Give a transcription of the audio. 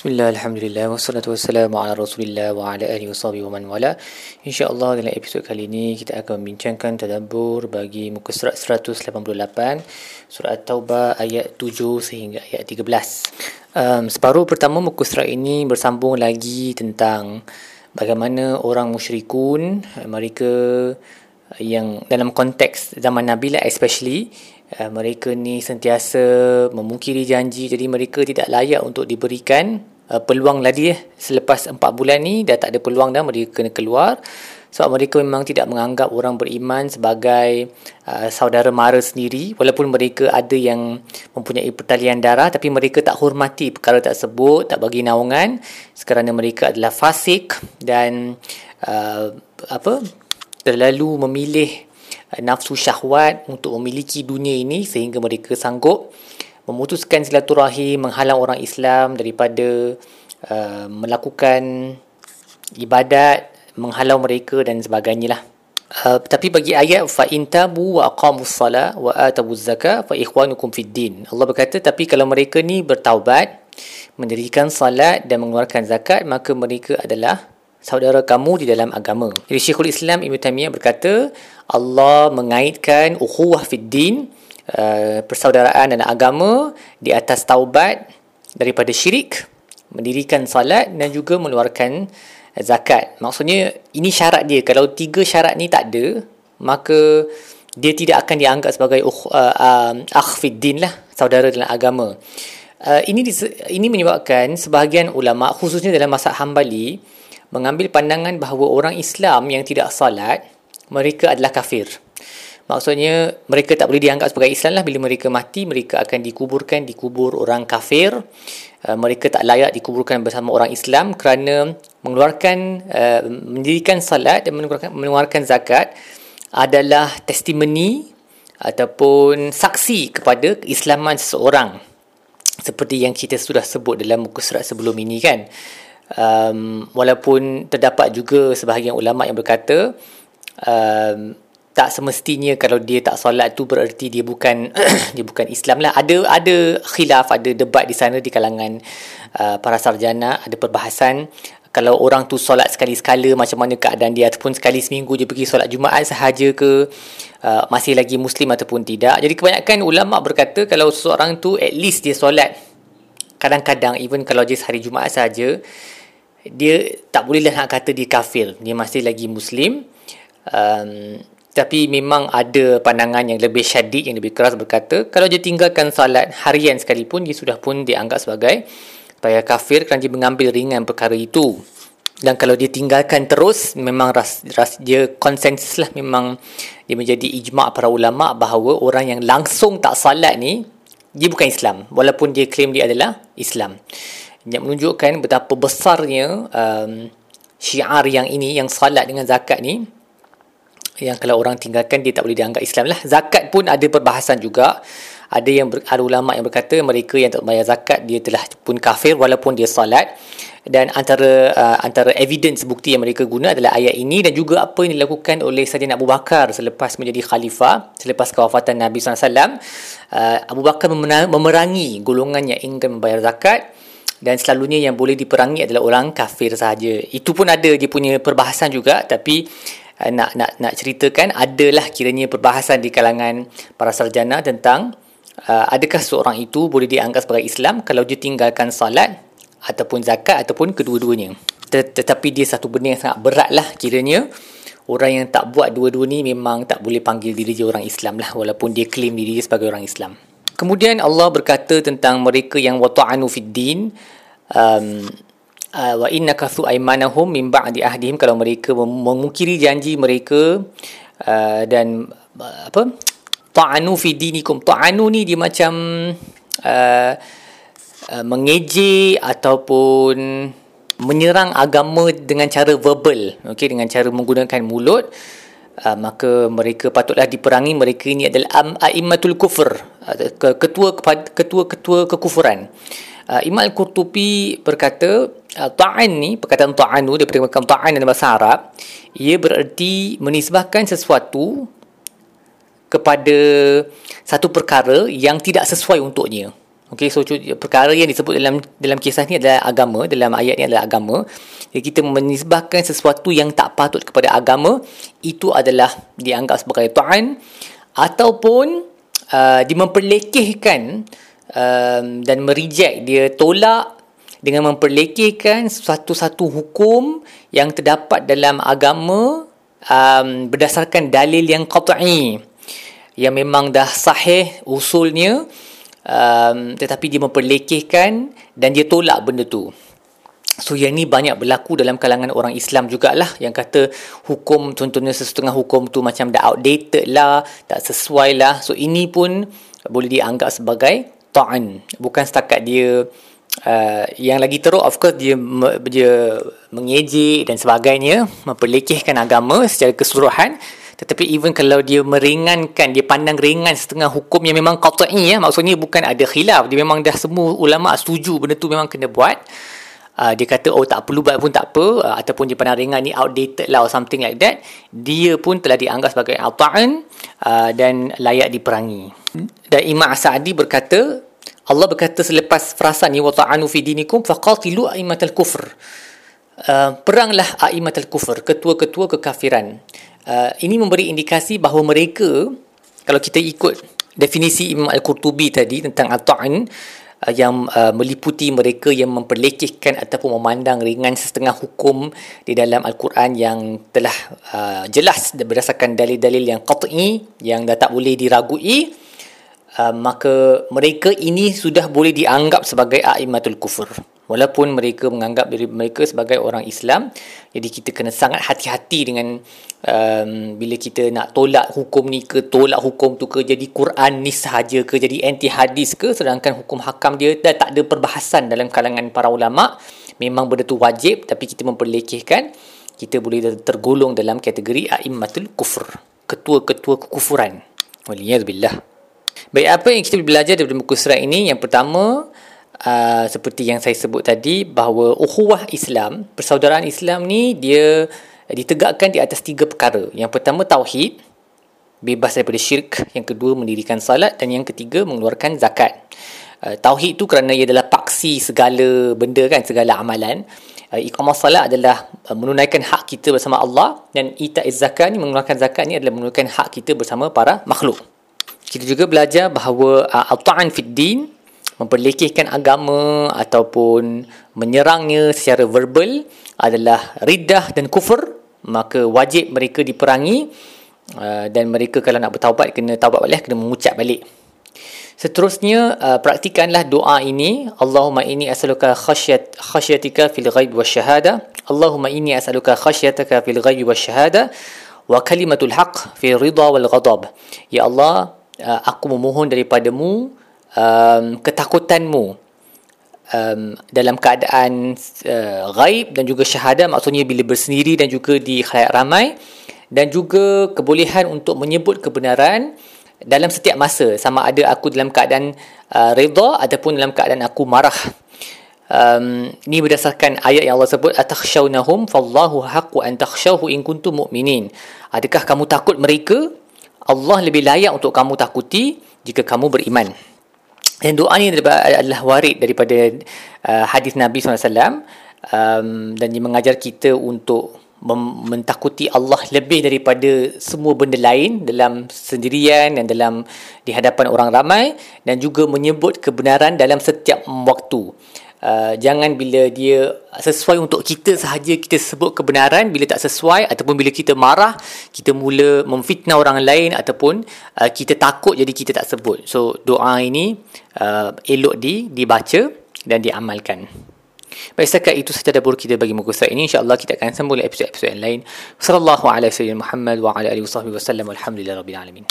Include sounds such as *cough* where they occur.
Bismillah, Alhamdulillah, wassalatu wassalamu ala rasulillah wa ala alihi wa wa man wala. InsyaAllah dalam episod kali ini kita akan membincangkan tadabbur bagi muka surat 188 Surat Taubah ayat 7 sehingga ayat 13 um, Separuh pertama muka surat ini bersambung lagi tentang Bagaimana orang musyrikun mereka yang dalam konteks zaman Nabi lah especially uh, mereka ni sentiasa memungkiri janji jadi mereka tidak layak untuk diberikan uh, peluang lagi eh. selepas 4 bulan ni dah tak ada peluang dah mereka kena keluar sebab mereka memang tidak menganggap orang beriman sebagai uh, saudara mara sendiri walaupun mereka ada yang mempunyai pertalian darah tapi mereka tak hormati perkara tersebut tak bagi naungan kerana mereka adalah fasik dan uh, apa terlalu memilih uh, nafsu syahwat untuk memiliki dunia ini sehingga mereka sanggup memutuskan silaturahim menghalang orang Islam daripada uh, melakukan ibadat menghalau mereka dan sebagainya lah. Uh, tapi bagi ayat fa intabu wa aqamus sala wa atabuz zakah fa ikhwanukum fid din. Allah berkata tapi kalau mereka ni bertaubat mendirikan salat dan mengeluarkan zakat maka mereka adalah saudara kamu di dalam agama. Jadi Syekhul Islam Ibn Taymiyah berkata, Allah mengaitkan ukhuwah fid din, uh, persaudaraan dan agama di atas taubat daripada syirik, mendirikan salat dan juga mengeluarkan zakat. Maksudnya ini syarat dia. Kalau tiga syarat ni tak ada, maka dia tidak akan dianggap sebagai uh, uh, akh fid din lah, saudara dalam agama. Uh, ini ini menyebabkan sebahagian ulama khususnya dalam masa Hambali mengambil pandangan bahawa orang Islam yang tidak salat mereka adalah kafir. Maksudnya mereka tak boleh dianggap sebagai Islam lah bila mereka mati mereka akan dikuburkan di kubur orang kafir. Uh, mereka tak layak dikuburkan bersama orang Islam kerana mengeluarkan uh, mendirikan salat dan mengeluarkan, mengeluarkan zakat adalah testimoni ataupun saksi kepada keislaman seseorang. Seperti yang kita sudah sebut dalam muka surat sebelum ini kan um, walaupun terdapat juga sebahagian ulama yang berkata um, tak semestinya kalau dia tak solat tu bererti dia bukan *clears throat* dia bukan Islam lah. Ada ada khilaf ada debat di sana di kalangan uh, para sarjana ada perbahasan. Kalau orang tu solat sekali sekala macam mana keadaan dia ataupun sekali seminggu dia pergi solat Jumaat sahaja ke uh, masih lagi muslim ataupun tidak. Jadi kebanyakan ulama berkata kalau seseorang tu at least dia solat. Kadang-kadang even kalau dia hari Jumaat saja dia tak bolehlah nak kata dia kafir. Dia masih lagi muslim. Um, tapi memang ada pandangan yang lebih syadid yang lebih keras berkata kalau dia tinggalkan salat harian sekalipun dia sudah pun dianggap sebagai sebagai kafir kerana dia mengambil ringan perkara itu. Dan kalau dia tinggalkan terus memang ras, ras dia konsensus lah memang dia menjadi ijma' para ulama' bahawa orang yang langsung tak salat ni dia bukan Islam. Walaupun dia claim dia adalah Islam. Yang menunjukkan betapa besarnya um, syiar yang ini yang salat dengan zakat ni yang kalau orang tinggalkan dia tak boleh dianggap Islam lah. Zakat pun ada perbahasan juga. Ada yang ber, ada ulama yang berkata mereka yang tak bayar zakat dia telah pun kafir walaupun dia salat dan antara uh, antara evidence bukti yang mereka guna adalah ayat ini dan juga apa yang dilakukan oleh Sayyidina Abu Bakar selepas menjadi khalifah selepas kewafatan Nabi SAW uh, Abu Bakar memerangi golongan yang ingin membayar zakat dan selalunya yang boleh diperangi adalah orang kafir sahaja. Itu pun ada dia punya perbahasan juga tapi uh, nak nak nak ceritakan adalah kiranya perbahasan di kalangan para sarjana tentang uh, adakah seorang itu boleh dianggap sebagai Islam kalau dia tinggalkan salat ataupun zakat ataupun kedua-duanya. Tetapi dia satu benda yang sangat berat lah kiranya orang yang tak buat dua-dua ni memang tak boleh panggil diri dia orang Islam lah walaupun dia claim diri dia sebagai orang Islam. Kemudian Allah berkata tentang mereka yang wata'anu fid din um, uh, wa innaka thu aymanahum min ba'di ahdihim. Kalau mereka memungkiri janji mereka uh, dan uh, apa ta'anu fi dinikum. Ta'anu ni dia macam uh, uh, mengeje ataupun menyerang agama dengan cara verbal. Okey dengan cara menggunakan mulut uh, maka mereka patutlah diperangi. Mereka ini adalah aimmatul kufur uh, ketua ketua-ketua kekufuran. Uh, Imam Al-Qurtubi berkata uh, ta'an ni perkataan ta'anu daripada perkataan ta'an dalam bahasa Arab ia bererti menisbahkan sesuatu kepada satu perkara yang tidak sesuai untuknya Okey, so perkara yang disebut dalam dalam kisah ni adalah agama, dalam ayat ni adalah agama. Jadi kita menisbahkan sesuatu yang tak patut kepada agama, itu adalah dianggap sebagai ta'an ataupun uh, dia memperlekehkan um, dan merijek, dia tolak dengan memperlekehkan satu-satu hukum yang terdapat dalam agama um, berdasarkan dalil yang qat'i yang memang dah sahih usulnya um, tetapi dia memperlekehkan dan dia tolak benda tu. So yang ni banyak berlaku dalam kalangan orang Islam jugalah yang kata hukum contohnya sesetengah hukum tu macam dah outdated lah tak sesuai lah. So ini pun boleh dianggap sebagai ta'an bukan setakat dia Uh, yang lagi teruk of course dia dia mengejek dan sebagainya memperlekehkan agama secara keseluruhan. Tetapi even kalau dia meringankan, dia pandang ringan setengah hukum yang memang qat'i ya, maksudnya bukan ada khilaf, dia memang dah semua ulama setuju benda tu memang kena buat. Uh, dia kata oh tak perlu buat pun tak apa. Uh, ataupun dia pandang ringan ni outdated lah or something like that. Dia pun telah dianggap sebagai al-ta'an uh, dan layak diperangi. Dan Imam Sa'adi berkata Allah berkata selepas frasa ni wa ta'anu fi dinikum faqatilu a'immatal kufr. Uh, peranglah a'immatal kufr ketua-ketua kekafiran. Uh, ini memberi indikasi bahawa mereka kalau kita ikut definisi Imam Al-Qurtubi tadi tentang at-ta'an uh, yang uh, meliputi mereka yang memperlekehkan ataupun memandang ringan setengah hukum di dalam Al-Quran yang telah uh, jelas berdasarkan dalil-dalil yang qat'i yang dah tak boleh diragui uh, maka mereka ini sudah boleh dianggap sebagai a'immatul kufur. Walaupun mereka menganggap diri mereka sebagai orang Islam jadi kita kena sangat hati-hati dengan um, bila kita nak tolak hukum ni ke tolak hukum tu ke jadi Quran ni sahaja ke jadi anti hadis ke sedangkan hukum hakam dia dah tak ada perbahasan dalam kalangan para ulama memang benda tu wajib tapi kita memperlekehkan kita boleh tergolong dalam kategori a'immatul kufur ketua-ketua kekufuran. Waliyadzubillah baik apa yang kita belajar daripada muka surat ini yang pertama uh, seperti yang saya sebut tadi bahawa ukhuwah Islam, persaudaraan Islam ni dia ditegakkan di atas tiga perkara. Yang pertama tauhid, bebas daripada syirik, yang kedua mendirikan salat dan yang ketiga mengeluarkan zakat. Uh, tauhid tu kerana ia adalah paksi segala benda kan, segala amalan. Uh, iqamah salat adalah uh, menunaikan hak kita bersama Allah dan ita'iz zakat ni mengeluarkan zakat ni adalah menunaikan hak kita bersama para makhluk. Kita juga belajar bahawa uh, al-ta'an fid din memperlekehkan agama ataupun menyerangnya secara verbal adalah ridah dan kufur maka wajib mereka diperangi uh, dan mereka kalau nak bertaubat kena taubat balik kena mengucap balik. Seterusnya uh, praktikanlah doa ini. Allahumma inni as'aluka khasyat khasyatika fil ghaib wasyahada Allahumma inni as'aluka khasyataka fil ghaib wasyahada wa kalimatul haqq fi ridha wal ghadab. Ya Allah uh, aku memohon daripadamu um, ketakutanmu um, dalam keadaan uh, gaib dan juga syahadah maksudnya bila bersendiri dan juga di khayat ramai dan juga kebolehan untuk menyebut kebenaran dalam setiap masa. Sama ada aku dalam keadaan uh, redha ataupun dalam keadaan aku marah. Um, ni berdasarkan ayat yang Allah sebut atakhshawnahum fallahu haqqu an takhshawhu in kuntum mu'minin. Adakah kamu takut mereka Allah lebih layak untuk kamu takuti jika kamu beriman dan doa ni adalah warid daripada uh, hadis Nabi SAW um, dan dia mengajar kita untuk mentakuti Allah lebih daripada semua benda lain dalam sendirian dan dalam di hadapan orang ramai dan juga menyebut kebenaran dalam setiap waktu. Uh, jangan bila dia sesuai untuk kita sahaja kita sebut kebenaran bila tak sesuai ataupun bila kita marah kita mula memfitnah orang lain ataupun uh, kita takut jadi kita tak sebut. So doa ini uh, elok di dibaca dan diamalkan. Baik setakat itu sahaja dapur kita bagi muka surat ini. InsyaAllah kita akan sambung episod-episod yang lain. Sallallahu alaihi wa sallam Muhammad wa ala alihi wa sahbihi wa sallam. Alhamdulillah Rabbil Alamin